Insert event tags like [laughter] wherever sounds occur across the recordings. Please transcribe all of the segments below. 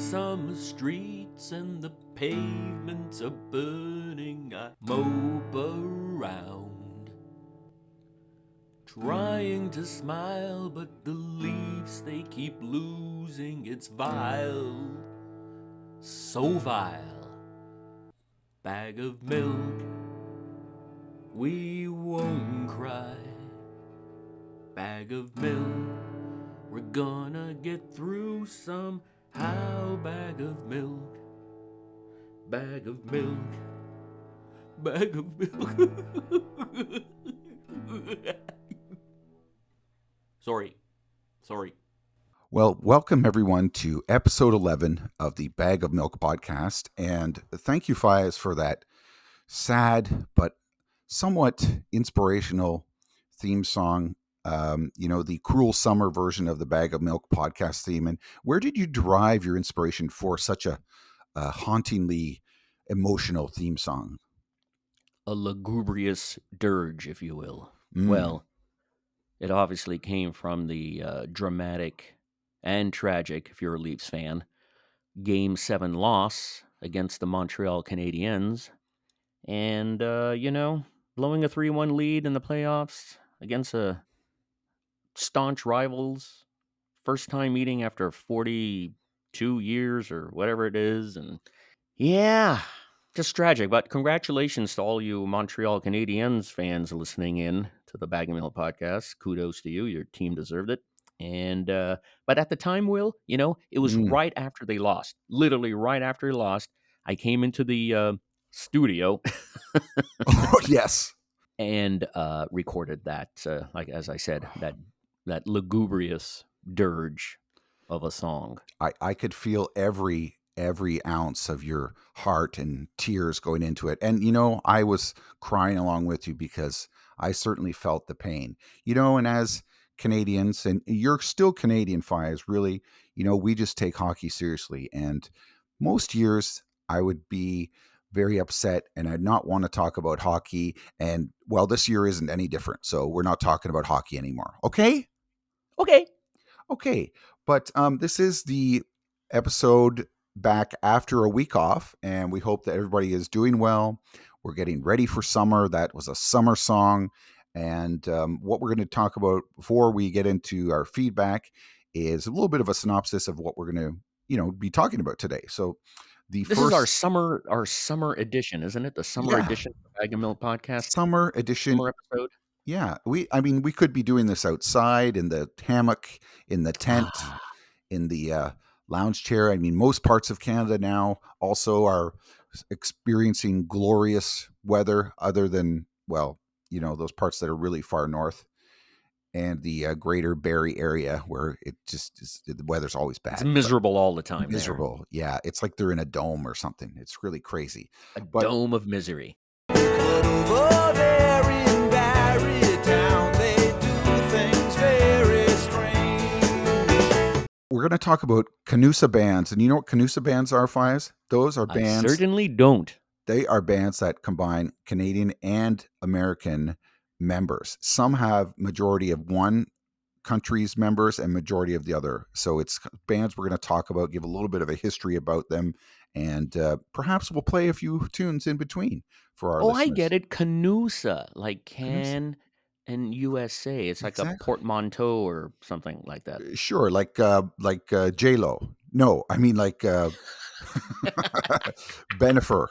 summer streets and the pavements are burning. I mope around, trying to smile, but the leaves they keep losing. It's vile, so vile. Bag of milk, we won't cry. Bag of milk, we're gonna get through somehow. Bag of milk, bag of milk, bag of milk. [laughs] Sorry, sorry. Well, welcome everyone to episode 11 of the Bag of Milk podcast. And thank you, Fias, for that sad but somewhat inspirational theme song. Um, you know, the cruel summer version of the Bag of Milk podcast theme. And where did you derive your inspiration for such a, a hauntingly emotional theme song? A lugubrious dirge, if you will. Mm. Well, it obviously came from the uh, dramatic and tragic, if you're a Leafs fan, Game 7 loss against the Montreal Canadiens. And, uh, you know, blowing a 3 1 lead in the playoffs against a staunch rivals, first time meeting after 42 years or whatever it is. And yeah, just tragic. But congratulations to all you Montreal Canadiens fans listening in to the Bag of Milk podcast. Kudos to you. Your team deserved it. And uh, but at the time, Will, you know, it was Mm. right after they lost. Literally right after they lost. I came into the uh, studio [laughs] Oh, yes. [laughs] and uh, recorded that, uh, like as I said, that that lugubrious dirge of a song. I, I could feel every every ounce of your heart and tears going into it. And you know, I was crying along with you because I certainly felt the pain. You know, and as Canadians, and you're still Canadian, Fies, really, you know, we just take hockey seriously. And most years I would be very upset and I'd not want to talk about hockey. And well, this year isn't any different. So we're not talking about hockey anymore. Okay? Okay. Okay, but um, this is the episode back after a week off, and we hope that everybody is doing well. We're getting ready for summer. That was a summer song. And um, what we're going to talk about before we get into our feedback is a little bit of a synopsis of what we're going to, you know, be talking about today. So, the This first is our summer our summer edition, isn't it? The summer Yeah. edition of the Bag Milk podcast. summer edition Summer episode. Yeah, we. I mean, we could be doing this outside in the hammock, in the tent, in the uh, lounge chair. I mean, most parts of Canada now also are experiencing glorious weather, other than well, you know, those parts that are really far north and the uh, greater Barrie area where it just is, the weather's always bad. It's miserable all the time. there. Miserable, yeah. It's like they're in a dome or something. It's really crazy. A But- dome of misery. We're going to talk about Canusa bands, and you know what Canusa bands are, Fias? Those are bands. I certainly don't. they are bands that combine Canadian and American members. Some have majority of one country's members and majority of the other. So it's bands we're going to talk about, give a little bit of a history about them, and uh, perhaps we'll play a few tunes in between for our. Oh, I get it. Canusa, like can and USA. It's like Exactly. a portmanteau or something like that. Sure, like uh, like uh, J Lo. No, I mean like uh, [laughs] Bennifer,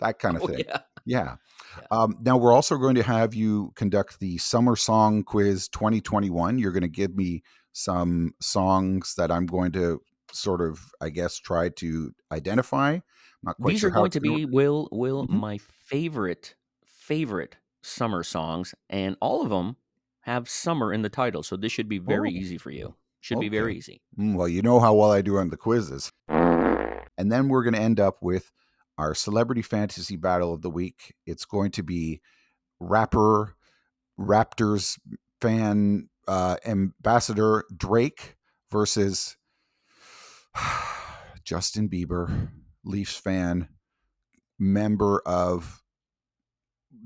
that [laughs] kind of Oh, thing. yeah. Yeah. Yeah. Um, now we're also going to have you conduct the Summer Song Quiz 2021. You're going to give me some songs that I'm going to sort of, I guess, try to identify. I'm not quite These sure are how going it's to be work. will will Mhm. my favorite favorite summer songs, and all of them have summer in the title. So this should be very Oh. easy for you. Should be very easy. Mm, Well, you know how well I do on the quizzes. And then we're going to end up with our celebrity fantasy battle of the week. It's going to be rapper, Raptors fan, uh, ambassador Drake versus [sighs] Justin Bieber, Leafs fan, member of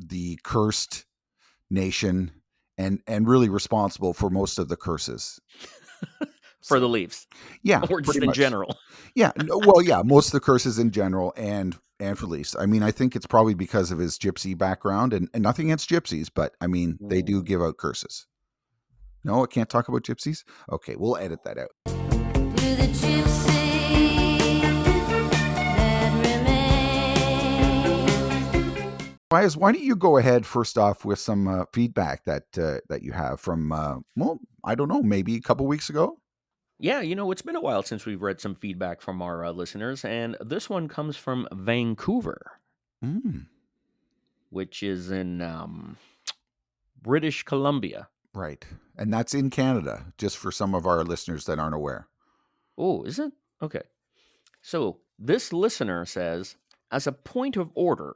the cursed nation, and and really responsible for most of the curses. [laughs] for So, the Leafs yeah, or just in much. general. [laughs] Yeah, no, well, yeah, most of the curses in general and and for Leafs. I mean, I think it's probably because of his gypsy background and, and nothing against gypsies, but I mean, they mm. do give out curses. No, I can't talk about gypsies. Okay, we'll edit that out. Wise, why don't you go ahead first off with some uh, feedback that uh, that you have from uh, well, I don't know, maybe a couple weeks ago. Yeah, you know, it's been a while since we've read some feedback from our uh, listeners, and this one comes from Vancouver, Mm, which is in um, British Columbia. right, and that's in Canada, just for some of our listeners that aren't aware. Oh, is it? Okay. So this listener says, as a point of order,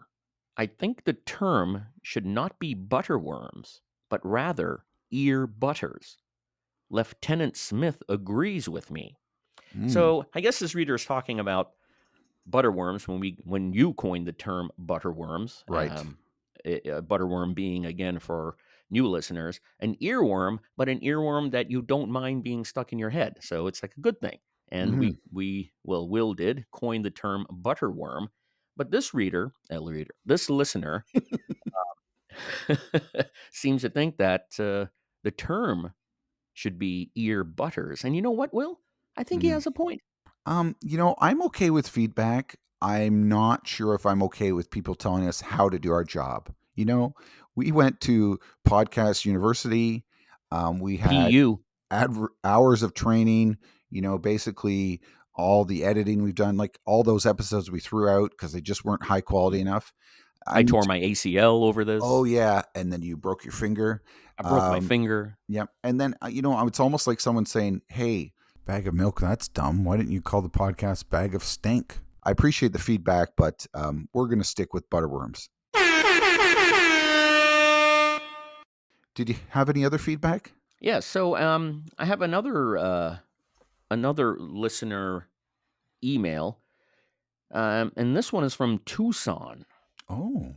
I think the term should not be butterworms, but rather ear butters. Lieutenant Smith agrees with me. Mm, So I guess this reader is talking about butterworms when we when you coined the term butterworms. Right. Um, i- uh, butterworm being again for new listeners an earworm, but an earworm that you don't mind being stuck in your head. So it's like a good thing. And we we well Will did coin the term butterworm, but this reader, uh, reader, this listener um, [laughs] seems to think that uh, the term should be ear butters. And you know what, Will? I think he Mhm. has a point. Um, you know, I'm okay with feedback. I'm not sure if I'm okay with people telling us how to do our job. You know, we went to Podcast University. Um, we had PU. adver- hours of training. You know, basically all the editing we've done, like all those episodes we threw out because they just weren't high quality enough. I I'm tore my ACL over this. Oh yeah, and then you broke your finger. I broke my um, finger. Yep. And then, uh, you know, it's almost like someone saying, Hey, bag of milk, that's dumb. Why didn't you call the podcast bag of stink? I appreciate the feedback, but um, we're going to stick with butterworms. Did you have any other feedback? Yeah, so um I have another uh another listener email. Um and this one is from Tucson, Oh,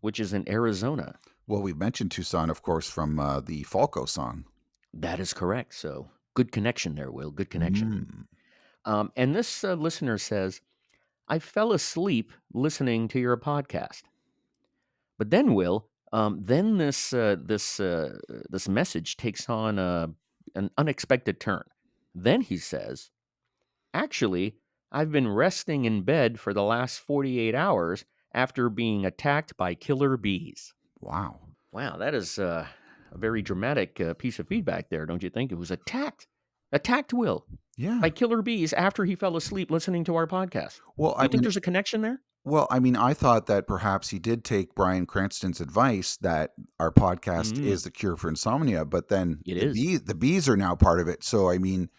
which is in Arizona. well, we mentioned Tucson, of course, from uh, the Falco song. That is correct. So good connection there, Will. Good connection. Mm. Um, and this uh, listener says, I fell asleep listening to your podcast. But then, Will, um, then this uh, this uh, this message takes on a, an unexpected turn. Then he says, Actually, I've been resting in bed for the last 48 hours after being attacked by killer bees. Wow. Wow, that is uh, a very dramatic uh, piece of feedback there, don't you think? It was attacked. Attacked Will Yeah. by killer bees after he fell asleep listening to our podcast. well, You I think mean, there's a connection there? Well, I mean, I thought that perhaps he did take Bryan Cranston's advice that our podcast Mm. is the cure for insomnia, but then It the is. bee, the bees are now part of it. So, I mean,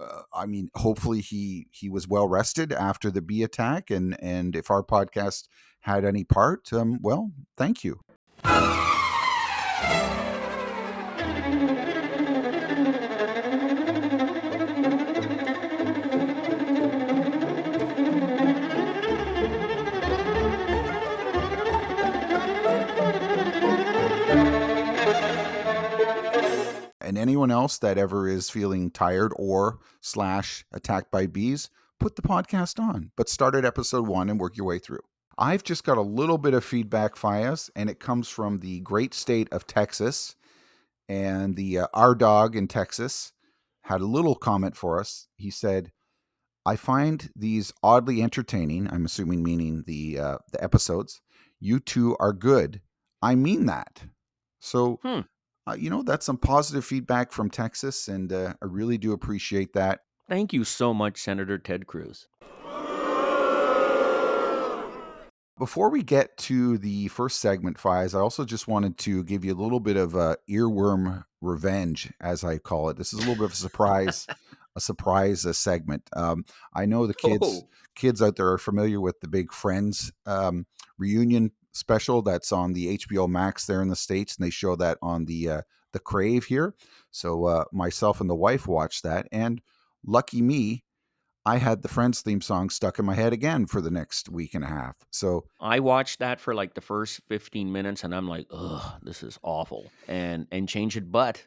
uh, I mean, hopefully he he was well rested after the bee attack, and and if our podcast had any part, um, well, thank you. Anyone else that ever is feeling tired or slash attacked by bees, put the podcast on, but start at episode one and work your way through. I've just got a little bit of feedback, Fias, and it comes from the great state of Texas. And the uh, our dog in Texas had a little comment for us. He said, "I find these oddly entertaining. I'm assuming meaning the uh, the episodes. You two are good. I mean that. So Hmm. Uh, you know, that's some positive feedback from Texas, and uh, I really do appreciate that. Thank you so much, Senator Ted Cruz. Before we get to the first segment, Fies, I also just wanted to give you a little bit of uh, earworm revenge, as I call it. This is a little bit of a surprise, [laughs] a surprise uh, segment. Um, I know the kids, Oh. kids out there are familiar with the big Friends um, reunion special that's on the HBO Max there in the states, and they show that on the uh, the Crave here. So uh, myself and the wife watched that, and lucky me, I had the Friends theme song stuck in my head again for the next week and a half. So I watched that for like the first 15 minutes and I'm like, ugh, this is awful. And and change it. But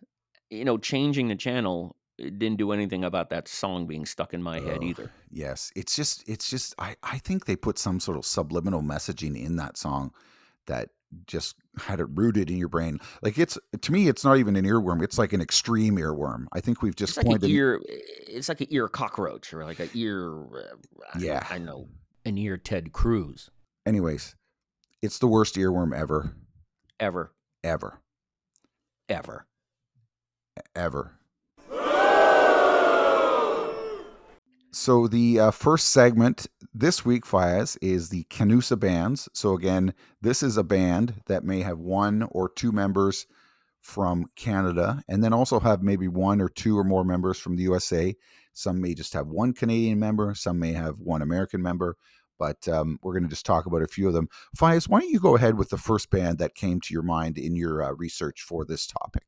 you know, changing the channel didn't do anything about that song being stuck in my head either. Yes, it's just it's just I I think they put some sort of subliminal messaging in that song that just had it rooted in your brain. Like it's to me, it's not even an earworm. It's like an extreme earworm. I think we've just It's like an ear. It's like an ear cockroach or like an ear. uh, I Yeah. I know an ear Ted Cruz Anyways, it's the worst earworm ever, ever, ever, ever. ever. So the uh, first segment this week, Fias, is the Canusa bands. So again, this is a band that may have one or two members from Canada, and then also have maybe one or two or more members from the USA. Some may just have one Canadian member. Some may have one American member. But um, we're going to just talk about a few of them. Fias, why don't you go ahead with the first band that came to your mind in your uh, research for this topic?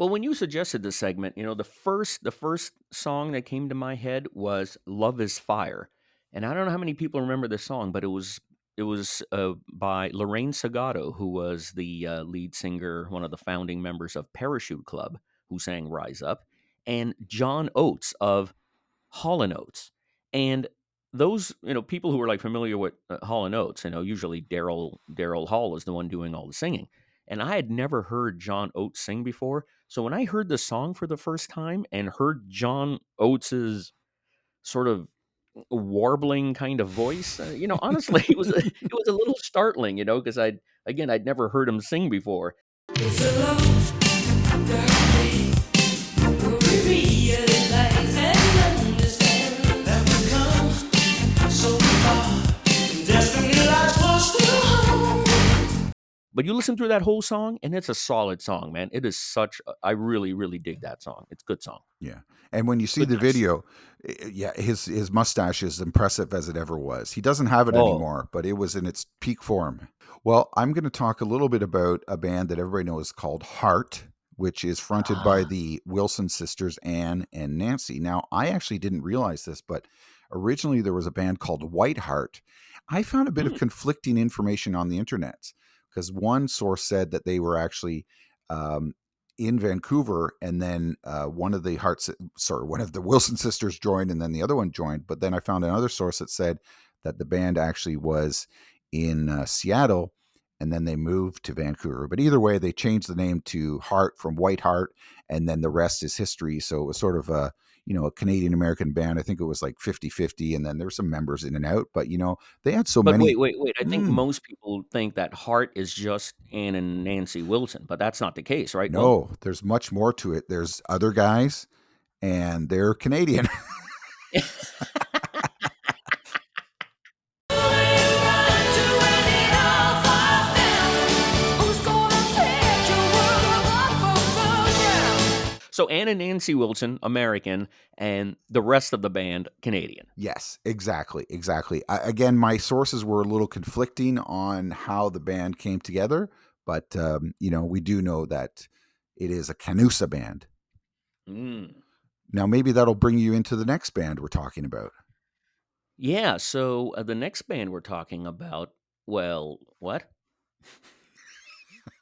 Well, when you suggested this segment, you know the first the first song that came to my head was "Love Is Fire," and I don't know how many people remember this song, but it was it was uh, by Lorraine Segato, who was the uh, lead singer, one of the founding members of Parachute Club, who sang "Rise Up," and John Oates of Hall and Oates, and those you know people who are like familiar with uh, Hall and Oates, you know, usually Daryl Daryl Hall is the one doing all the singing, and I had never heard John Oates sing before. So when I heard the song for the first time and heard John Oates's sort of warbling kind of voice, uh, you know, honestly, it was a, [laughs] it was a little startling, you know, because I would again I'd never heard him sing before. But you listen through that whole song, and it's a solid song, man. It is such. a- I really, really dig that song. It's a good song. Yeah. And when you see the video, yeah, his his mustache is impressive as it ever was. He doesn't have it Oh. anymore, but it was in its peak form. Well, I'm going to talk a little bit about a band that everybody knows called Heart, which is fronted by Ah. the Wilson sisters, Anne and Nancy. Now, I actually didn't realize this, but originally there was a band called White Heart. I found a bit of Hmm. conflicting information on the internet because one source said that they were actually um, in Vancouver, and then uh, one of the Hearts, sorry, one of the [laughs] Wilson sisters joined, and then the other one joined. But then I found another source that said that the band actually was in uh, Seattle, and then they moved to Vancouver. But either way, they changed the name to Heart from White Heart, and then the rest is history. So it was sort of a you know a Canadian American band. I think it was like 50-50, and then there were some members in and out. But you know they had so But many. wait, wait, wait. I think Mm. most people think that Heart is just Ann and Nancy Wilson, but that's not the case, right? No, there's much more to it. There's other guys, and they're Canadian. [laughs] [laughs] So Ann and Nancy Wilson, American, and the rest of the band, Canadian. Yes, exactly, exactly. I, again, my sources were a little conflicting on how the band came together, but um, you know, we do know that it is a Canusa band. Mm. Now, maybe that'll bring you into the next band we're talking about. Yeah. So uh, the next band we're talking about, well, what?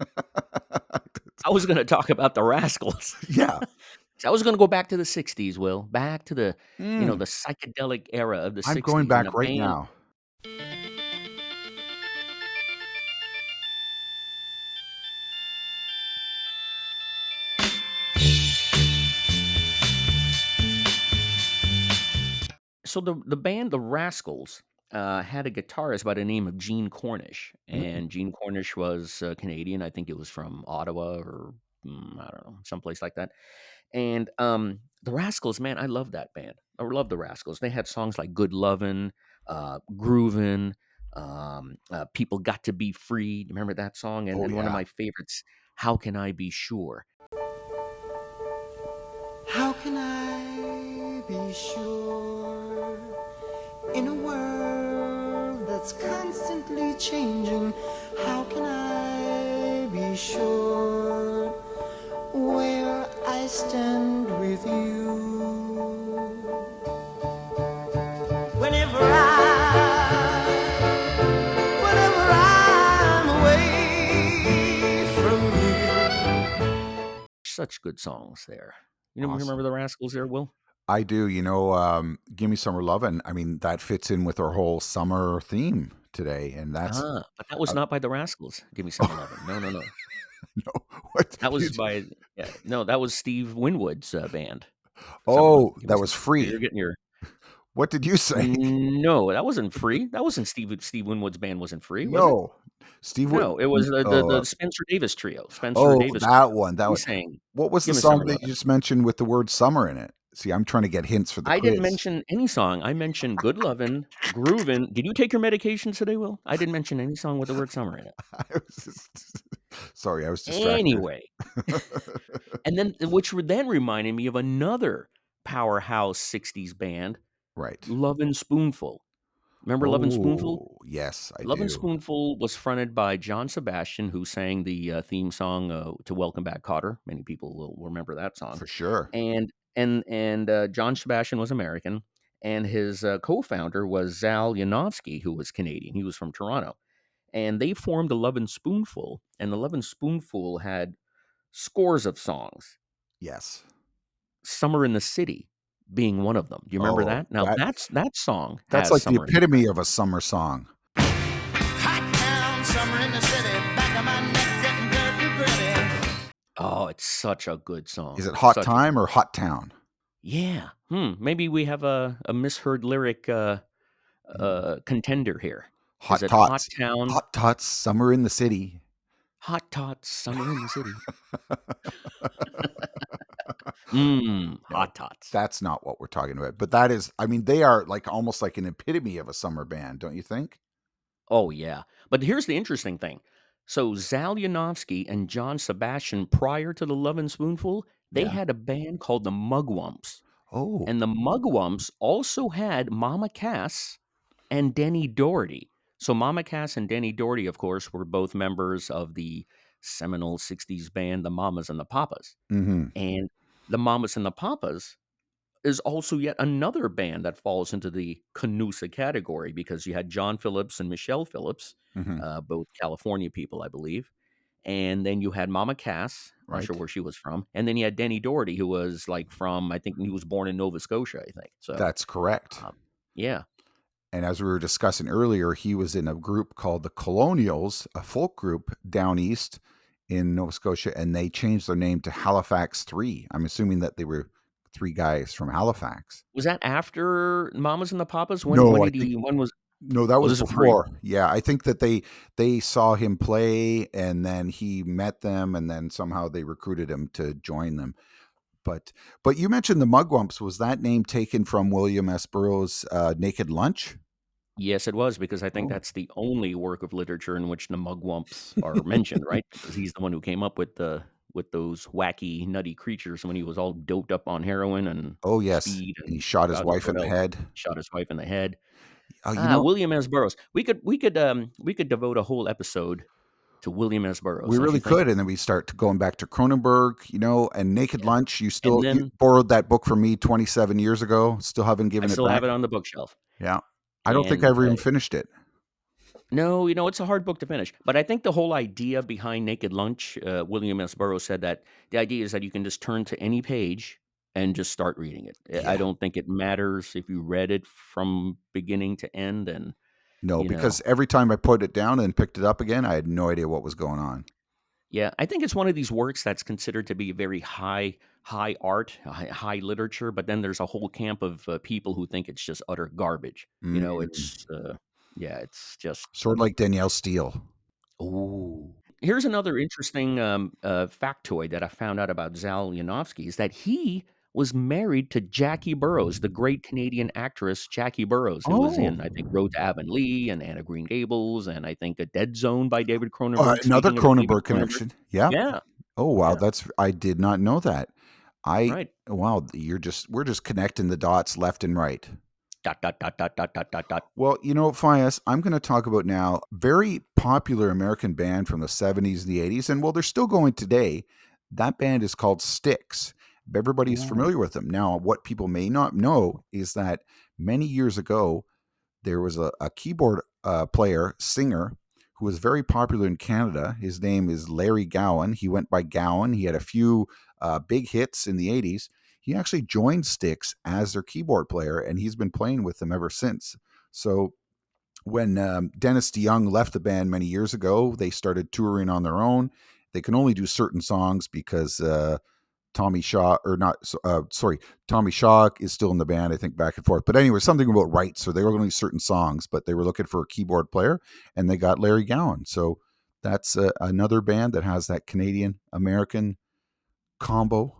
[laughs] I was going to talk about the Rascals. [laughs] yeah, I was going to go back to the '60s. Will back to the you know Mm, the psychedelic era of the '60s. I'm going back right band- now. so the the band the Rascals uh, had a guitarist by the name of Gene Cornish, Mm. and Gene Cornish was uh, Canadian. I think it was from Ottawa or mm, I don't know, someplace like that. And um, the Rascals, man, I love that band. I love the Rascals. They had songs like "Good Lovin'," uh, "Groovin'," um, uh, "People Got to Be Free." Remember that song? And, Oh, and one of my favorites, "How Can I Be Sure." How can I be sure in a world that's constantly changing? How can I be sure where I stand with you? Whenever I, whenever I'm away from you. Such good songs there. You know, Awesome. remember the Rascals there, Will? I do. You know, um, give me summer lovin'. I mean, that fits in with our whole summer theme today, and that's Ah, but that was uh, not by the Rascals. Give me some lovin'. No, no, no. [laughs] no. What That was did- by yeah. No, that was Steve Winwood's uh, band. Some oh, Lovin'. Give me that some was free. You're getting your [laughs] What did you say? no. That wasn't free. That wasn't Steve. Steve Winwood's band wasn't free. Was no, Steve. it? Wood- No, it was the, the, oh, the Spencer Davis trio. Spencer oh, Davis. that one. That He was. sang. What was Give the me song Summer that Lovin'. you just mentioned with the word summer in it? See, I'm trying to get hints for the I quiz. didn't mention any song. I mentioned "Good Lovin'," "Groovin'." Did you take your medication today, Will? I didn't mention any song with the word "summer" in it. [laughs] I was just, [laughs] sorry, I was distracted. Anyway, [laughs] and then which then reminded me of another powerhouse '60s band, right. Lovin' Spoonful. Remember Lovin' Spoonful? Oh, Yes, I Lovin' do. Spoonful was fronted by John Sebastian, who sang the uh, theme song uh, to "Welcome Back, Kotter." Many people will remember that song. For sure. and and and uh, John Sebastian was American, and his uh, co-founder was Zal Yanovsky, who was Canadian. He was from Toronto, and they formed the Lovin' Spoonful, and the Lovin' Spoonful had scores of songs. Yes. "Summer in the City" being one of them. Do you remember Oh, that? Now that- that's that song. That's has like the Summer in epitome of a summer song. Hot town, summer in the city, Oh, it's such a good song. Is it Hot Such a- Time or Hot Town? yeah. Hmm. Maybe we have a, a misheard lyric uh, uh, contender here. Hot it Tots. Hot Town? Hot Tots, Summer in the City. Hot tots, summer in the city. [laughs] Mmm, hot tots. That's not what we're talking about. But that is, I mean, they are like almost like an epitome of a summer band, don't you think? Oh yeah, but here's the interesting thing. So Zal Yanovsky and John Sebastian, prior to the Lovin' Spoonful, they Yeah. had a band called the Mugwumps, Oh, and the Mugwumps also had Mama Cass and Denny Doherty. So Mama Cass and Denny Doherty, of course, were both members of the seminal '60s band, the Mamas and the Papas. hmm And the Mamas and the Papas is also yet another band that falls into the Canusa category because you had John Phillips and Michelle Phillips, hmm uh, both California people, I believe. And then you had Mama Cass, I'm not sure where she was from. And then you had Denny Doherty, who was like from, I think he was born in Nova Scotia, I think. So, that's correct. um, yeah. And as we were discussing earlier, he was in a group called the Colonials, a folk group down east in Nova Scotia, and they changed their name to Halifax Three. I'm assuming that they were three guys from Halifax. Was that after Mamas and the Papas? When, No, when he, when was, No, that Oh, was pre- before. Yeah, I think that they they saw him play, and then he met them, and then somehow they recruited him to join them. But but you mentioned the Mugwumps. Was that name taken from William S. Burroughs' uh, Naked Lunch? Yes, it was because I think Oh. that's the only work of literature in which the mugwumps are [laughs] mentioned, right? Because he's the one who came up with the with those wacky, nutty creatures when he was all doped up on heroin and Oh yes, and he shot his wife in the head. shot his wife in the head. Oh, you ah, know, William S. Burroughs. We could we could um we could devote a whole episode to William S. Burroughs. we really could, and then we start to going back to Cronenberg, you know, and Naked Yeah. Lunch. You still you borrowed that book from me 27 years ago. Still haven't I given it still back. have it on the bookshelf. yeah, I don't think I ever even uh, finished it. No, you know, it's a hard book to finish. But I think the whole idea behind Naked Lunch, uh, William S. Burroughs said that the idea is that you can just turn to any page and just start reading it. I- Yeah. I don't think it matters if you read it from beginning to end. And No, you because every time I put it down and picked it up again, I had no idea what was going on. yeah, I think it's one of these works that's considered to be very high, high art, high, high literature. But then there's a whole camp of uh, people who think it's just utter garbage. You know, Mm. it's uh, yeah, it's just Sort of like Danielle Steel. Ooh. Here's another interesting um, uh, factoid that I found out about Zal Yanovsky is that he was married to Jackie Burroughs, the great Canadian actress Jackie Burroughs, who was in, I think, Road to Avonlea and Anne of Green Gables, and I think A Dead Zone by David Cronenberg. Uh, another Speaking of David Cronenberg connection. Yeah. Yeah, Oh wow, Yeah. that's I did not know that. I right. wow, you're just we're just connecting the dots left and right. Dot, dot, dot, dot, dot, dot, dot, dot. Well, you know, Fias, I'm going to talk about now very popular American band from the 70s and the 80s, and well, they're still going today. That band is called Styx. Everybody's Ooh. familiar with them. Now, what people may not know is that many years ago, there was a, a keyboard uh, player, singer, who was very popular in Canada. His name is Larry Gowan. He went by Gowan. He had a few uh, big hits in the 80s. He actually joined Styx as their keyboard player, and he's been playing with them ever since. So when um, Dennis DeYoung left the band many years ago, they started touring on their own. They can only do certain songs because uh, Tommy Shaw, or not, uh, sorry, Tommy Shaw is still in the band, I think, back and forth. But anyway, something about rights. So they were only certain songs, but they were looking for a keyboard player, and they got Larry Gowan. So that's uh, another band that has that Canadian American combo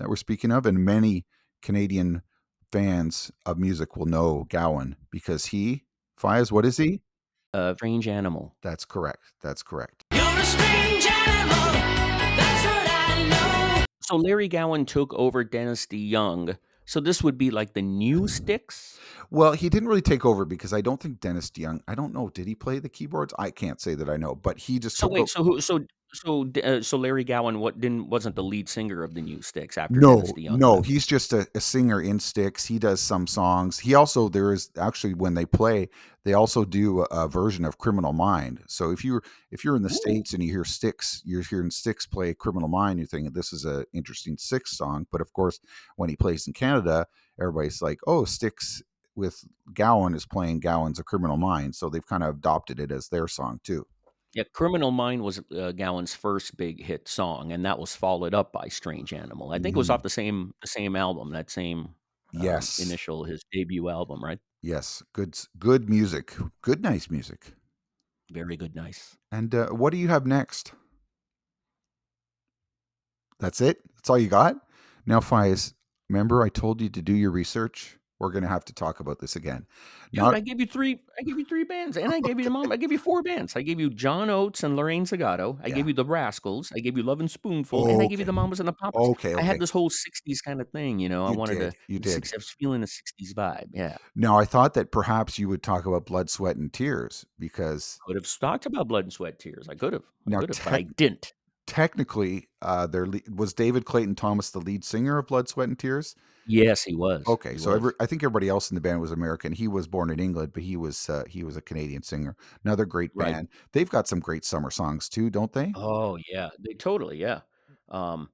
that we're speaking of, and many Canadian fans of music will know Gowan because he, Fias, what is he? A strange animal. That's correct. That's correct. You're a strange animal. That's what I know. So Larry Gowan took over Dennis DeYoung. So this would be like the new Styx. Well, he didn't really take over because I don't think Dennis DeYoung. I don't know. Did he play the keyboards? I can't say that I know, but he just So took wait, o- so who? So so D- uh, so Larry Gowan what didn't wasn't the lead singer of the new Styx after no, Dennis DeYoung? no. He's just a, a singer in Styx. He does some songs. He also there is actually when they play, they also do a, a version of Criminal Mind. So if you're if you're in the Ooh. states and you hear Styx, you're hearing Styx play Criminal Mind, you think this is an interesting Styx song. But of course, when he plays in Canada, everybody's like, oh, Styx with Gowan is playing Gowan's A Criminal Mind. So they've kind of adopted it as their song too. Yeah, "Criminal Mind" was uh, Gowan's first big hit song, and that was followed up by "Strange Animal." I think it was Mhm. off the same the same album, that same um, Yes. initial his debut album, right? Yes, good, good music, good, nice music. Very good, nice. And uh, what do you have next? That's it. That's all you got. Now, Fias, remember I told you to do your research. We're going to have to talk about this again. Dude, Not- I gave you three. I gave you three bands, and I gave you [laughs] the mom. I gave you four bands. I gave you John Oates and Lorraine Segato. I Yeah. gave you the Rascals. I gave you Love and Spoonful, and I gave you the Mamas and the Papas. okay, I had this whole '60s kind of thing, you know. I wanted did. to. You did. I was feeling the '60s vibe. Yeah, Now, I thought that perhaps you would talk about blood, sweat, and tears because I could have talked about blood and sweat, tears. I could have. I Now, could have, but I didn't. technically, uh, their le- was David Clayton Thomas the lead singer of Blood, Sweat, and Tears. Yes, he was. Okay, He so was. every, I think everybody else in the band was American. He was born in England, but he was uh, he was a Canadian singer. Another great Right. band. They've got some great summer songs too, don't they? Oh yeah, they totally yeah. Um,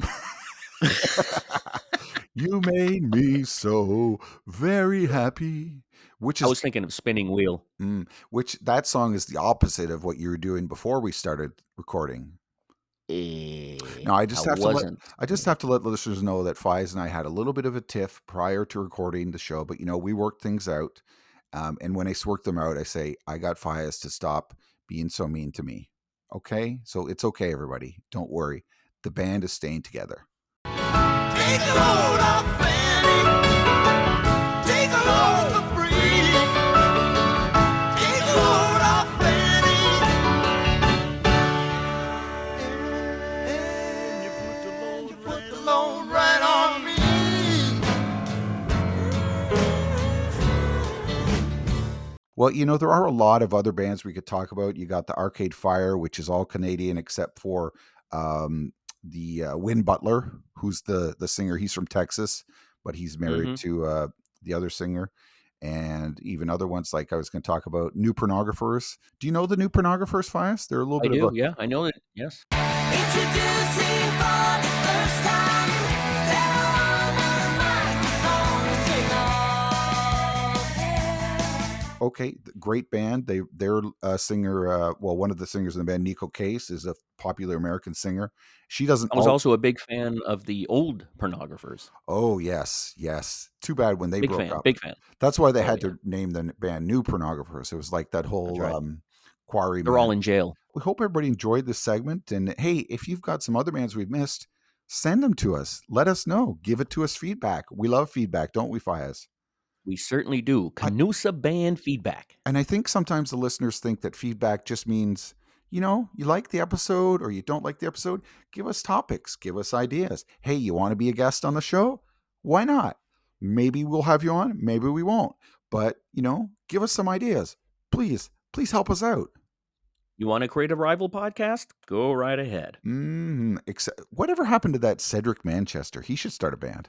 [laughs] you made me so very happy. Which I is was thinking of Spinning Wheel. mm, which that song is the opposite of what you were doing before we started recording. Eh, No, I just have to let- I just have to let listeners know that Fies and I had a little bit of a tiff prior to recording the show, but you know, we worked things out. Um, and when I work them out, I say, I got Fies to stop being so mean to me. Okay? So it's okay, everybody. Don't worry. The band is staying together. Take a load off Fanny. Take a load Well, you know, there are a lot of other bands we could talk about. You got the Arcade Fire, which is all Canadian except for um, the uh, Win Butler, who's the the singer. He's from Texas, but he's married Mhm. to uh, the other singer, and even other ones like I was going to talk about. New Pornographers. Do you know the New Pornographers, Fias? They're a little I bit do. of a Yeah, I know it. Yes. Introducing okay, great band. They their uh, singer, uh, well, one of the singers in the band, Neko Case, is a popular American singer. She doesn't. I was al- also a big fan of the old pornographers. Oh yes, yes. Too bad when they Big broke fan. up. Big fan. That's why they Oh, had yeah. to name the band New Pornographers. It was like that whole right. um, quarry. They're all in jail. We hope everybody enjoyed this segment. And hey, if you've got some other bands we've missed, send them to us. Let us know. Give it to us feedback. We love feedback, don't we, Fias? We certainly do. I- Canusa band feedback. And I think sometimes the listeners think that feedback just means, you know, you like the episode or you don't like the episode. Give us topics, give us ideas. Hey, you want to be a guest on the show? Why not? Maybe we'll have you on, maybe we won't. But, you know, give us some ideas. Please, please help us out. You want to create a rival podcast? Go right ahead. Mm, except, whatever happened to that Cedric Manchester? He should start a band.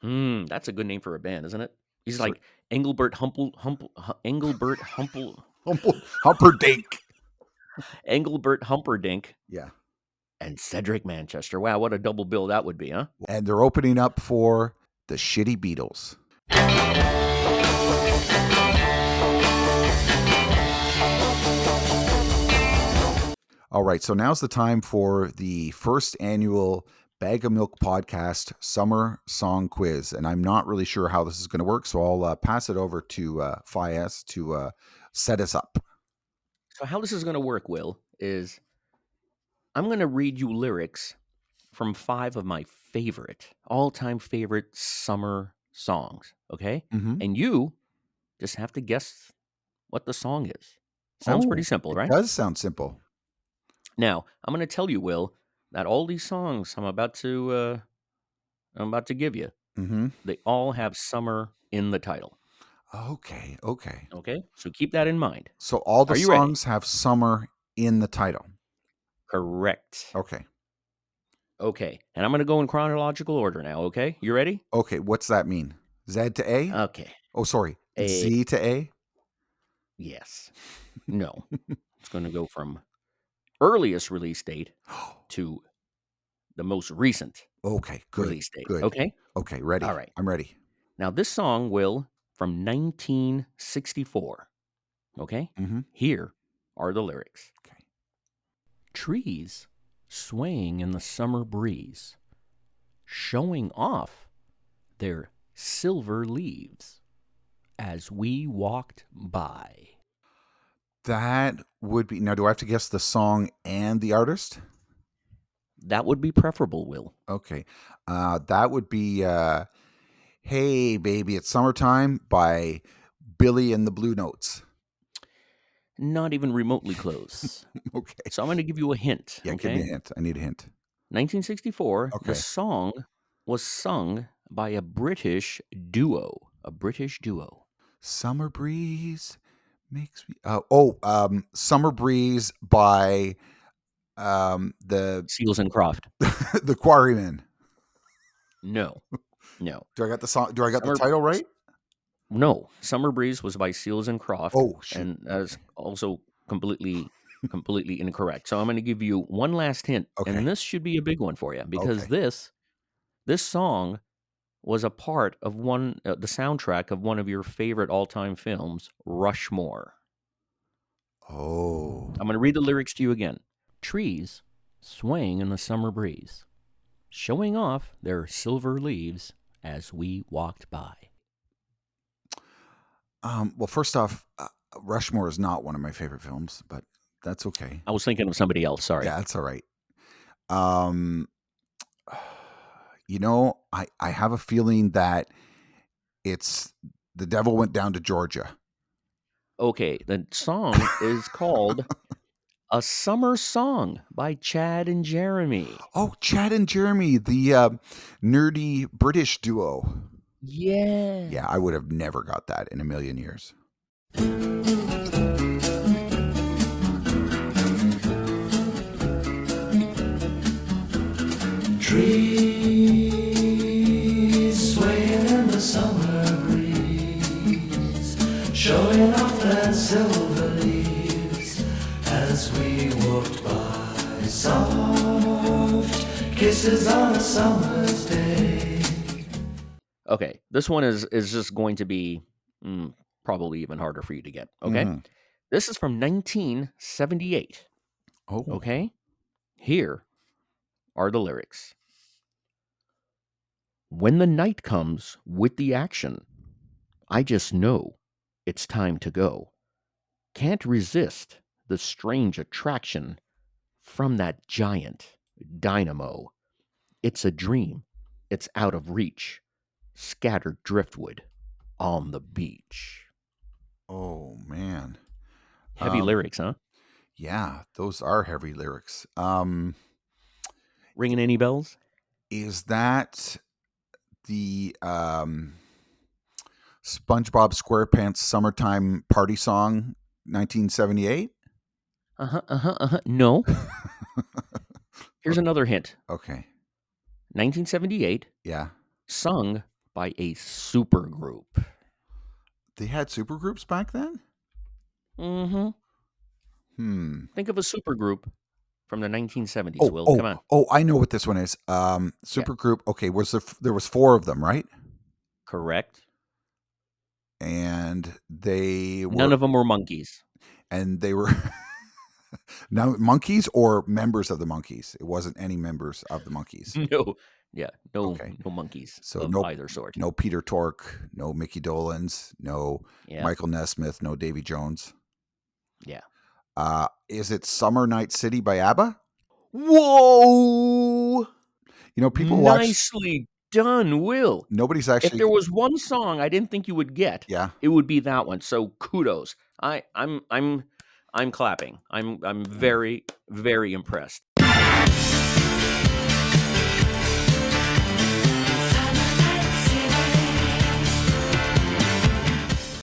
Hmm, that's a good name for a band, isn't it? He's like Engelbert Humple, Humple, Hu- Engelbert Humple, [laughs] Humperdinck. [laughs] Engelbert Humperdinck. Yeah. and Cedric Manchester. Wow, what a double bill that would be, huh? And they're opening up for the Shitty Beatles. All right, so now's the time for the first annual Bag of Milk podcast summer song quiz. And I'm not really sure how this is going to work, so I'll uh, pass it over to uh, Fias to uh, set us up. So how this is going to work, Will, is I'm going to read you lyrics from five of my favorite, all-time favorite summer songs, okay? Mm-hmm. And you just have to guess what the song is. Sounds pretty Oh, simple, right? Does sound simple. Now, I'm going to tell you, Will, that all these songs I'm about to uh, I'm about to give you, Mm-hmm. they all have summer in the title. Okay, okay. Okay, so keep that in mind. So all the you ready? songs have summer in the title. Correct. Okay. Okay, and I'm going to go in chronological order now. Okay, you ready? Okay, what's that mean? Z to A? Okay. oh, sorry. A. Z to A? Yes. No. it's going to go from earliest release date [gasps] to the most recent okay, good. release date. good. Okay. Okay, ready. All right. I'm ready. Now this song will from 1964. Okay. Mm-hmm. Here are the lyrics. Okay. Trees swaying in the summer breeze, showing off their silver leaves as we walked by. That would be now. Do I have to guess the song and the artist? That would be preferable, Will. Okay. Uh, that would be uh, Hey Baby, It's Summertime by Billy and the Blue Notes. Not even remotely close. [laughs] Okay. so I'm going to give you a hint. Yeah, okay. give me a hint. I need a hint. 1964, Okay. the song was sung by a British duo. A British duo. Summer Breeze makes me. Uh, oh, um, Summer Breeze by um, the Seals and Croft. [laughs] the Quarrymen. No. [laughs] No. Do I got the song? Do I got Summer the title right? No. Summer Breeze was by Seals and Croft. Oh, and that's also completely completely incorrect. So I'm going to give you one last hint, Okay. and this should be a big one for you because Okay. this this song was a part of one uh, the soundtrack of one of your favorite all-time films, Rushmore. Oh, I'm going to read the lyrics to you again. Trees swaying in the summer breeze, showing off their silver leaves as we walked by. um, well, first off, uh, Rushmore is not one of my favorite films, but that's okay. I was thinking of somebody else. Sorry. Yeah, that's all right. Um, you know, I I have a feeling that it's the devil went down to Georgia. Okay, the song is called [laughs] A Summer Song by Chad and Jeremy. Oh, Chad and Jeremy, the uh, nerdy British duo. Yeah. Yeah, I would have never got that in a million years. Trees kisses on a summer's day. Okay, this one is is just going to be mm, probably even harder for you to get. Okay, Mhm. this is from 1978. Oh, Okay, here are the lyrics. When the night comes with the action, I just know it's time to go. Can't resist the strange attraction from that giant dynamo. It's a dream, it's out of reach, scattered driftwood on the beach. oh man. Heavy Um, lyrics, huh? Yeah, those are heavy lyrics. Um, Ringing any bells? is that the um, SpongeBob SquarePants summertime party song, 1978? Uh huh, uh huh, uh huh. No. [laughs] Here's another hint Okay, 1978, yeah. sung by a supergroup. They had supergroups back then. Mm hmm. Hmm. Think of a supergroup from the 1970s. Oh, Will, oh, come on. oh, I know what this one is. Um, supergroup. Okay, was there? There was four of them, right? Correct. And they were, None of them were monkeys. and they were [laughs] [laughs] now Monkees or members of the Monkees. It wasn't any members of the Monkees. [laughs] No. Yeah. No. Okay. No Monkees So no- either sort. No Peter Tork, no Mickey Dolenz, no Yeah. Michael Nesmith, no Davy Jones. Yeah. Uh, is it Summer Night City by ABBA? Whoa! You know, people watch. Nicely done, Will. Nobody's actually. If there was one song I didn't think you would get, yeah. it would be that one. So kudos. I, I'm I'm I'm clapping. I'm I'm very, very impressed.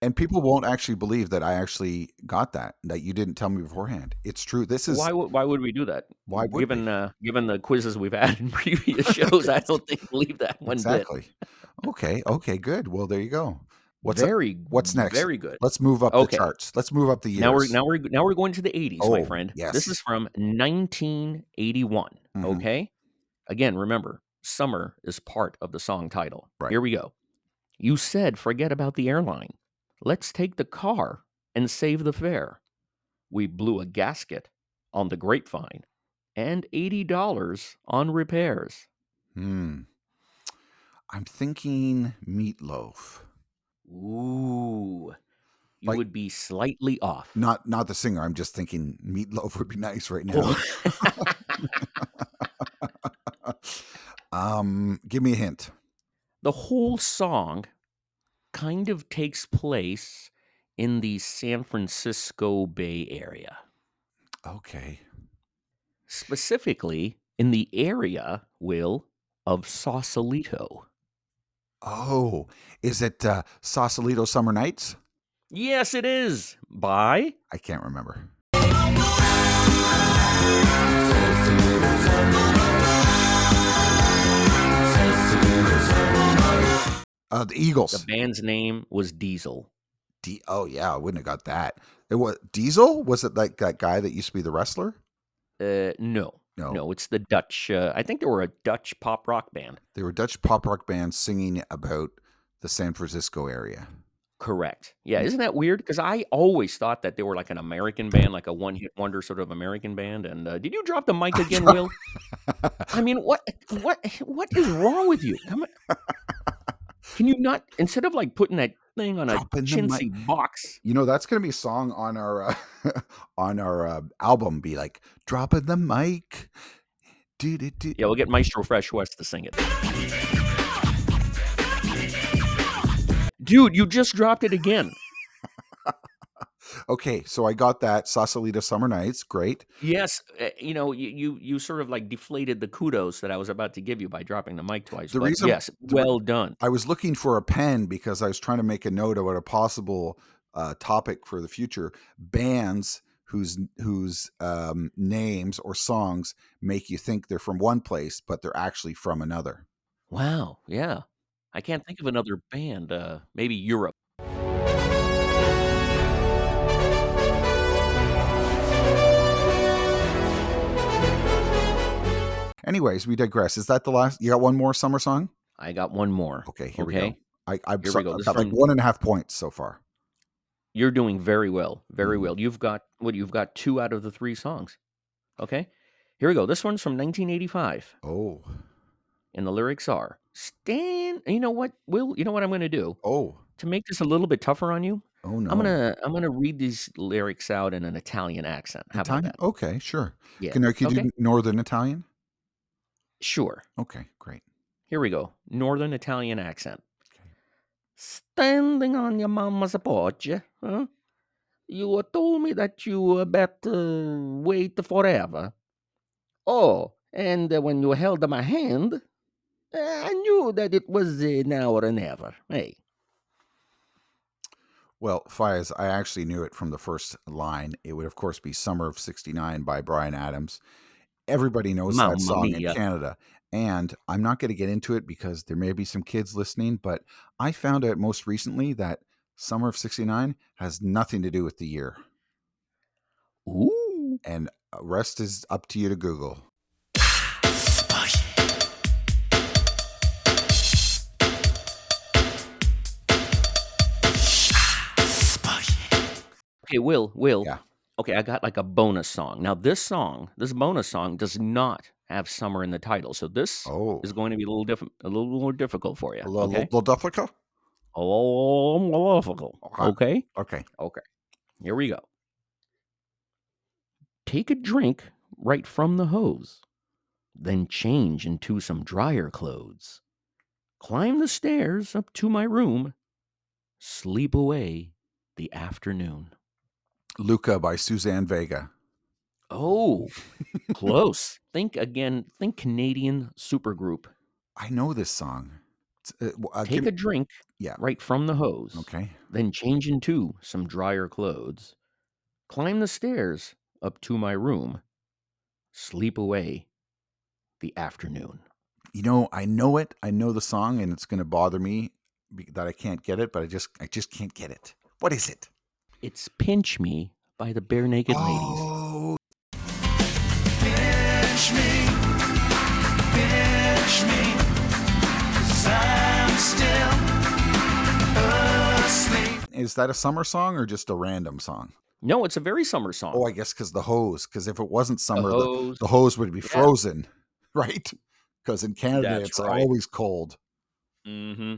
And people won't actually believe that I actually got that. That you didn't tell me beforehand. It's true. This is Why would why would we do that? Why would given uh, given the quizzes we've had in [laughs] previous [laughs] shows, I don't think believe that one bit. exactly. okay. Okay. Good. Well, there you go. What's up? very what's next? Very good. Let's move up Okay. the charts. Let's move up the years. Now we're now we're now we're going to the 80s, my Oh, friend. yes. This is from 1981. Mhm. Okay. Again, remember, summer is part of the song title. Right. Here we go. You said forget about the airline. Let's take the car and save the fare. We blew a gasket on the grapevine and $80 on repairs. Hmm. I'm thinking meatloaf. Ooh. You Like- would be slightly off. Not not the singer. I'm just thinking meatloaf would be [laughs] nice right now. [laughs] um, give me a hint. the whole song kind of takes place in the San Francisco Bay Area, Okay. specifically in the area, Will, of Sausalito. Oh, is it uh, Sausalito Summer Nights? Yes, it is. By I can't remember. Uh, the Eagles. the band's name was Diesel. D- oh yeah, I wouldn't have got that. It was Diesel. Was it like that guy that used to be the wrestler? Uh, no, No, no, it's the Dutch. Uh, I think they were a Dutch pop rock band. they were a Dutch pop rock band singing about the San Francisco area. Correct. Yeah, Mm. isn't that weird? Because I always thought that they were like an American band, like a one-hit wonder sort of American band. And uh, did you drop the mic again, Will? I mean, what, what, what is wrong with you? Come on. Can you not instead of like putting that thing on a Dropping the mic. chintzy box? You know that's gonna be a song on our uh, [laughs] on our uh, album. Be like dropping the mic. Do, do, do. Yeah, we'll get Maestro Fresh Wes to sing it. Dude, you just dropped it again. Okay, so I got that Sausalito Summer Nights. Great. Yes, uh, you know, you, you you sort of like deflated the kudos that I was about to give you by dropping the mic twice. The but reason- yes, the re- well done. I was looking for a pen because I was trying to make a note about a possible uh, topic for the future. Bands whose whose um, names or songs make you think they're from one place, but they're actually from another. Wow, yeah. I can't think of another band. Uh, maybe Europe. Anyways, we digress. Is that the last? You got one more summer song? I got one more. Okay, here we go. I, I've, Here so- we go. I've got like one and a half points so far. you're doing very well, very Mhm. well. You've got what? You've got two out of the three songs. Okay, here we go. This one's from 1985, Oh, and the lyrics are "Stand." You know what, Will? You know what I'm going to do oh, to make this a little bit tougher on you? oh no! I'm gonna I'm gonna read these lyrics out in an Italian accent. How Italian. about that? Okay, sure. Yeah. Can, I- can you okay. do Northern Italian? Sure. Okay, great. Here we go. Northern Italian accent. Okay. Standing on your mama's porch, huh? You told me that you uh, better wait forever. Oh, and uh, when you held my hand, uh, I knew that it was uh, now or never. Hey, Well, Faiz, I actually knew it from the first line. It would, of course, be Summer of 69 by Bryan Adams. Everybody knows Mamma that song mia. in Canada. And I'm not going to get into it because there may be some kids listening, but I found out most recently that Summer of 69 has nothing to do with the year. ooh, And uh, rest is up to you to Google. Okay, Will, Will. Yeah. Okay, I got like a bonus song. Now, this song, this bonus song, does not have summer in the title, so this Oh, is going to be a little different, a little more difficult for you. a little, okay, little difficult. a little more difficult. Okay. Okay, Okay. okay. Here we go. Take a drink right from the hose, then change into some drier clothes. Climb the stairs up to my room. Sleep away the afternoon. Luka by Suzanne Vega. Oh, [laughs] close. think again. Think Canadian supergroup. I know this song. Uh, uh, Take give- a drink yeah. right from the hose. Okay. Then change into some drier clothes. Climb the stairs up to my room. Sleep away the afternoon. You know, I know it. I know the song, and it's going to bother me that I can't get it. But I just, I just can't get it. What is it? It's Pinch Me by the Barenaked Ladies. Oh, Pinch me, pinch me, 'cause I'm still asleep. is that a summer song or just a random song? No, it's a very summer song. Oh, I guess because the hose. Because if it wasn't summer, the, hose. the hose would be Yeah. frozen, [laughs] right? Because in Canada, That's it's right. always cold. hmm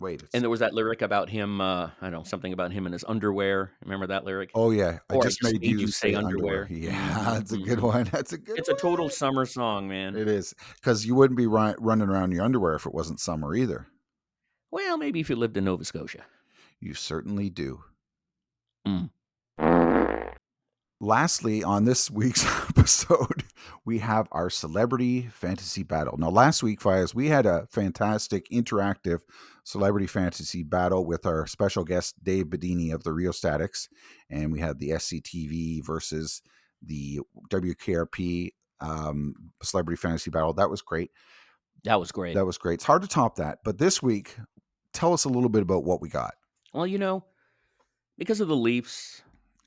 Wait, And there was that lyric about him. Uh, I don't know something about him in his underwear. Remember that lyric? oh yeah, I Or I just, made, you say underwear. underwear. Yeah, [laughs] Mhm, that's a good mhm. one. That's a good. It's a total summer song, man. It is because you wouldn't be ri- running around in your underwear if it wasn't summer either. Well, maybe if you lived in Nova Scotia. You certainly do. Mm. Lastly, on this [laughs] week's episode, we have our celebrity fantasy battle. Now, last week, Fias, we had a fantastic interactive celebrity fantasy battle with our special guest, Dave Bidini of the Rheostatics. And we had the SCTV versus the WKRP um, celebrity fantasy battle. That was great. That was great. That was great. It's hard to top that. But this week, tell us a little bit about what we got. well, you know, because of the Leafs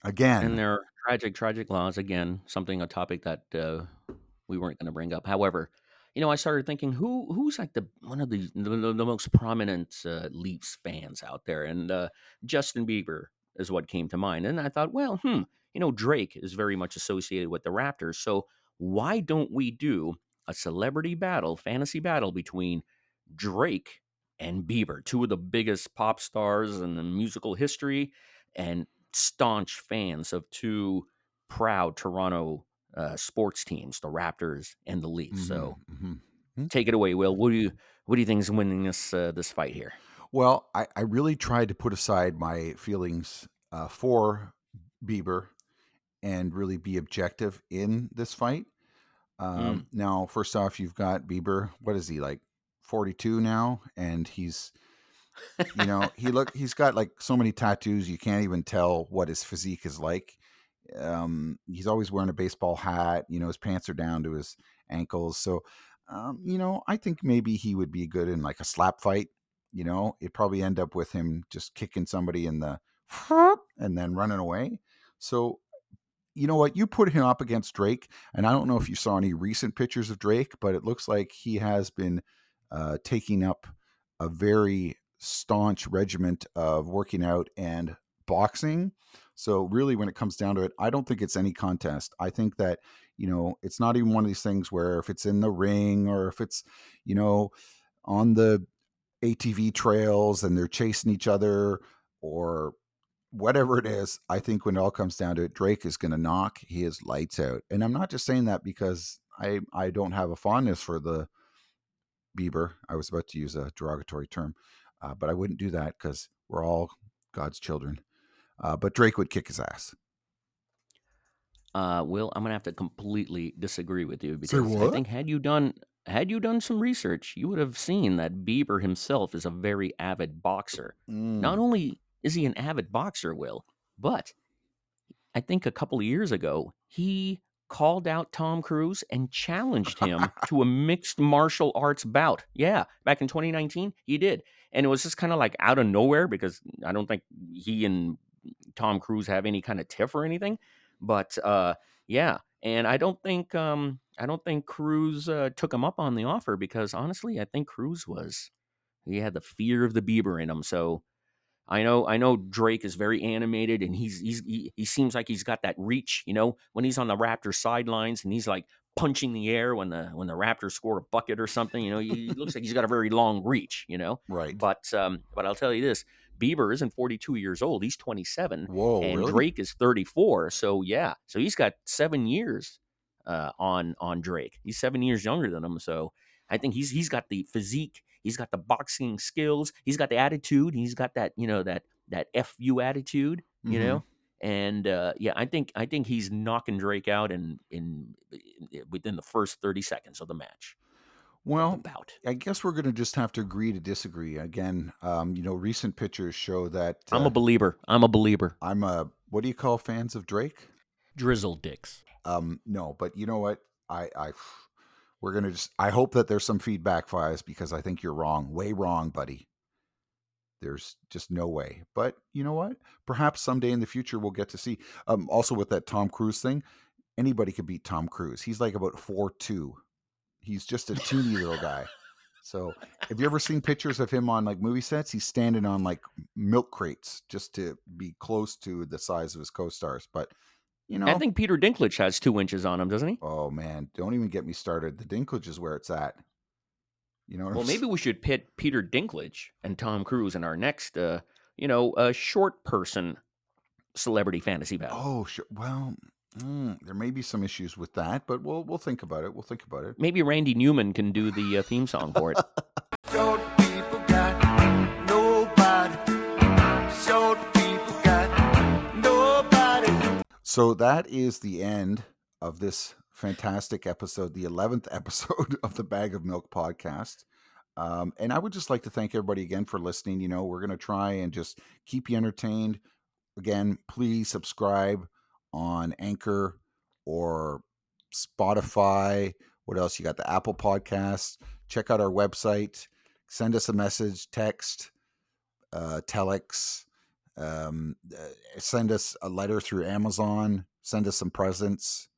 Again, and their tragic, tragic loss, again, something a topic that uh, we weren't going to bring up. However, you know, I started thinking who who's like the one of the the, the most prominent uh, Leafs fans out there, and uh, Justin Bieber is what came to mind. And I thought, well, hmm, you know, Drake is very much associated with the Raptors, so why don't we do a celebrity battle, fantasy battle between Drake and Bieber, two of the biggest pop stars in the musical history, and staunch fans of two proud Toronto uh, sports teams, the Raptors and the Leafs. So Mhm, mhm. take it away, Will. What do you what do you think is winning this uh, this fight here? Well, I, I really tried to put aside my feelings uh, for Bieber and really be objective in this fight. Um, Now, first off, you've got Bieber. What is he like? Forty-two now, and he's, you know, he look he's got like so many tattoos you can't even tell what his physique is like. Um, he's always wearing a baseball hat. You know, his pants are down to his ankles. So, um, you know, I think maybe he would be good in like a slap fight. You know, it'd probably end up with him just kicking somebody in the [laughs] and then running away. So, you know what? You put him up against Drake, and I don't know if you saw any recent pictures of Drake, but it looks like he has been uh, taking up a very staunch regiment of working out and boxing. So, really, when it comes down to it, I don't think it's any contest. I think that, you know, it's not even one of these things where if it's in the ring or if it's, you know, on the ATV trails and they're chasing each other or whatever it is, I think when it all comes down to it, Drake is going to knock his lights out. And I'm not just saying that because I I don't have a fondness for the Bieber. I was about to use a derogatory term, uh, but I wouldn't do that because we're all God's children. Uh, but Drake would kick his ass. Uh, Will, I'm gonna have to completely disagree with you because I think had you done had you done some research, you would have seen that Bieber himself is a very avid boxer. Mm. Not only is he an avid boxer, Will, but I think a couple of years ago, he called out Tom Cruise and challenged him [laughs] to a mixed martial arts bout. Yeah, back in 2019, he did. And it was just kind of like out of nowhere because I don't think he and Tom Cruise have any kind of tiff or anything. But uh, yeah, And I don't think um I don't think Cruise uh, took him up on the offer because honestly, I think Cruise was he had the fear of the Bieber in him. So I know I know Drake is very animated and he's he's he, he seems like he's got that reach, you know, when he's on the Raptors sidelines and he's like punching the air when the when the Raptors score a bucket or something, you know, he, looks like he's got a very long reach, you know. Right. But um but I'll tell you this, Bieber isn't 42 years old, he's 27 Whoa, and really? Drake is 34. So yeah, so he's got 7 years uh on on Drake. He's 7 years younger than him, so I think he's he's got the physique, he's got the boxing skills, he's got the attitude, he's got that, you know, that that fu attitude, you Mhm. know. And uh, yeah, I think I think he's knocking Drake out in, in in within the first 30 seconds of the match. Well, about. I guess we're going to just have to agree to disagree. Again, um, you know, recent pictures show that I'm uh, a believer. I'm a believer. I'm a what do you call fans of Drake? Drizzle dicks. Um, no, but you know what? I, I, we're gonna just. I hope that there's some feedback files because I think you're wrong, way wrong, buddy. There's just no way. But you know what? Perhaps someday in the future we'll get to see. Um, also with that Tom Cruise thing, anybody could beat Tom Cruise. He's like about four two. He's just a teeny little guy. So, have you ever seen pictures of him on like movie sets? He's standing on like milk crates just to be close to the size of his co-stars. But you know, I think Peter Dinklage has two inches on him, doesn't he? Oh man, don't even get me started. The Dinklage is where it's at. You know Well, maybe we should pit Peter Dinklage and Tom Cruise in our next, uh, you know, uh, short person celebrity fantasy battle. Oh, sure. Well, mm, there may be some issues with that, but we'll we'll think about it. We'll think about it. Maybe Randy Newman can do the uh, theme song for it. [laughs] Short people got nobody. Short people got nobody. So that is the end of this fantastic episode, the 11th [laughs] episode of the Bag of Milk podcast. Um, and I would just like to thank everybody again for listening. You know, we're going to try and just keep you entertained. Again, please subscribe on Anchor or Spotify. What else? You got the Apple Podcasts. Check out our website. Send us a message, text, uh, telex. Um, uh, send us a letter through Amazon. Send us some presents.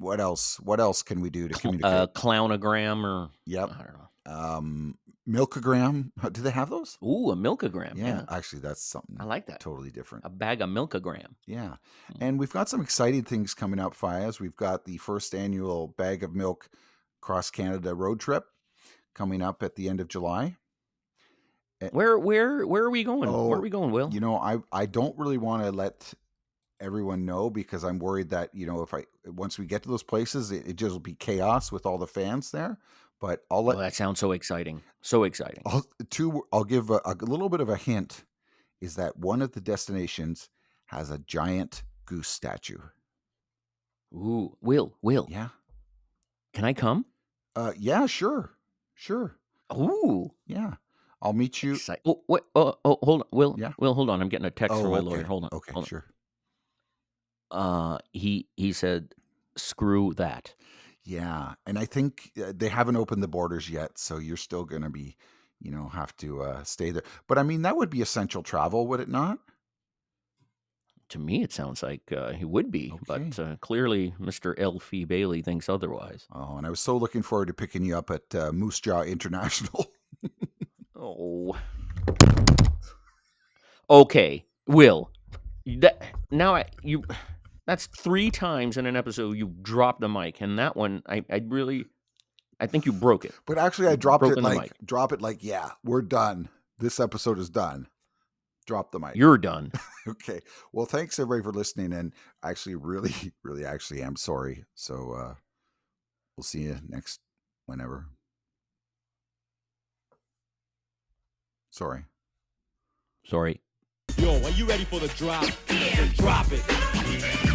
What else? What else can we do to communicate? uh, clownogram or yep. I don't know. Um, Milkogram. Do they have those? Ooh, a milkogram. Yeah, Yeah, actually, that's something I like that. totally different. A bag of milkogram. Yeah. Mm. And we've got some exciting things coming up, Fias. We've got the first annual Bag of Milk Cross Canada road trip coming up at the end of July. Where where where are we going? Oh, where are we going, Will? You know, I I don't really want to let everyone know because I'm worried that, you know, if I once we get to those places, it, it just will be chaos with all the fans there. But I'll let oh, that sounds so exciting. So exciting. I'll, two, I'll give a, a little bit of a hint is that one of the destinations has a giant goose statue. Ooh, Will, Will, Yeah. can I come? Uh, yeah, sure. Sure. Ooh, Yeah. I'll meet you. excite- Oh, what? Oh, oh, hold on, Will. Yeah. Will, hold on. I'm getting a text Oh, from my okay. lawyer. Hold on. Okay, hold on. sure. Uh, he he said, "Screw that." Yeah. And I think uh, they haven't opened the borders yet. So you're still going to be, you know, have to uh, stay there. But I mean, that would be essential travel, would it not? To me, it sounds like uh, he would be, but Okay. uh, clearly, Mister Elfie Bailey thinks otherwise. Oh, and I was so looking forward to picking you up at uh, Moose Jaw International. [laughs] Oh. Okay, Will. That now I you. That's three times in an episode you dropped the mic, and that one I I really, I think you broke it. But actually, I dropped it like, drop it like, yeah, we're done. This episode is done. Drop the mic. You're done. [laughs] okay. Well, thanks everybody for listening. And actually, really, [laughs] really, actually, I'm sorry. So uh we'll see you next whenever. Sorry. Sorry. Yo, are you ready for the drop? Yeah. Drop it.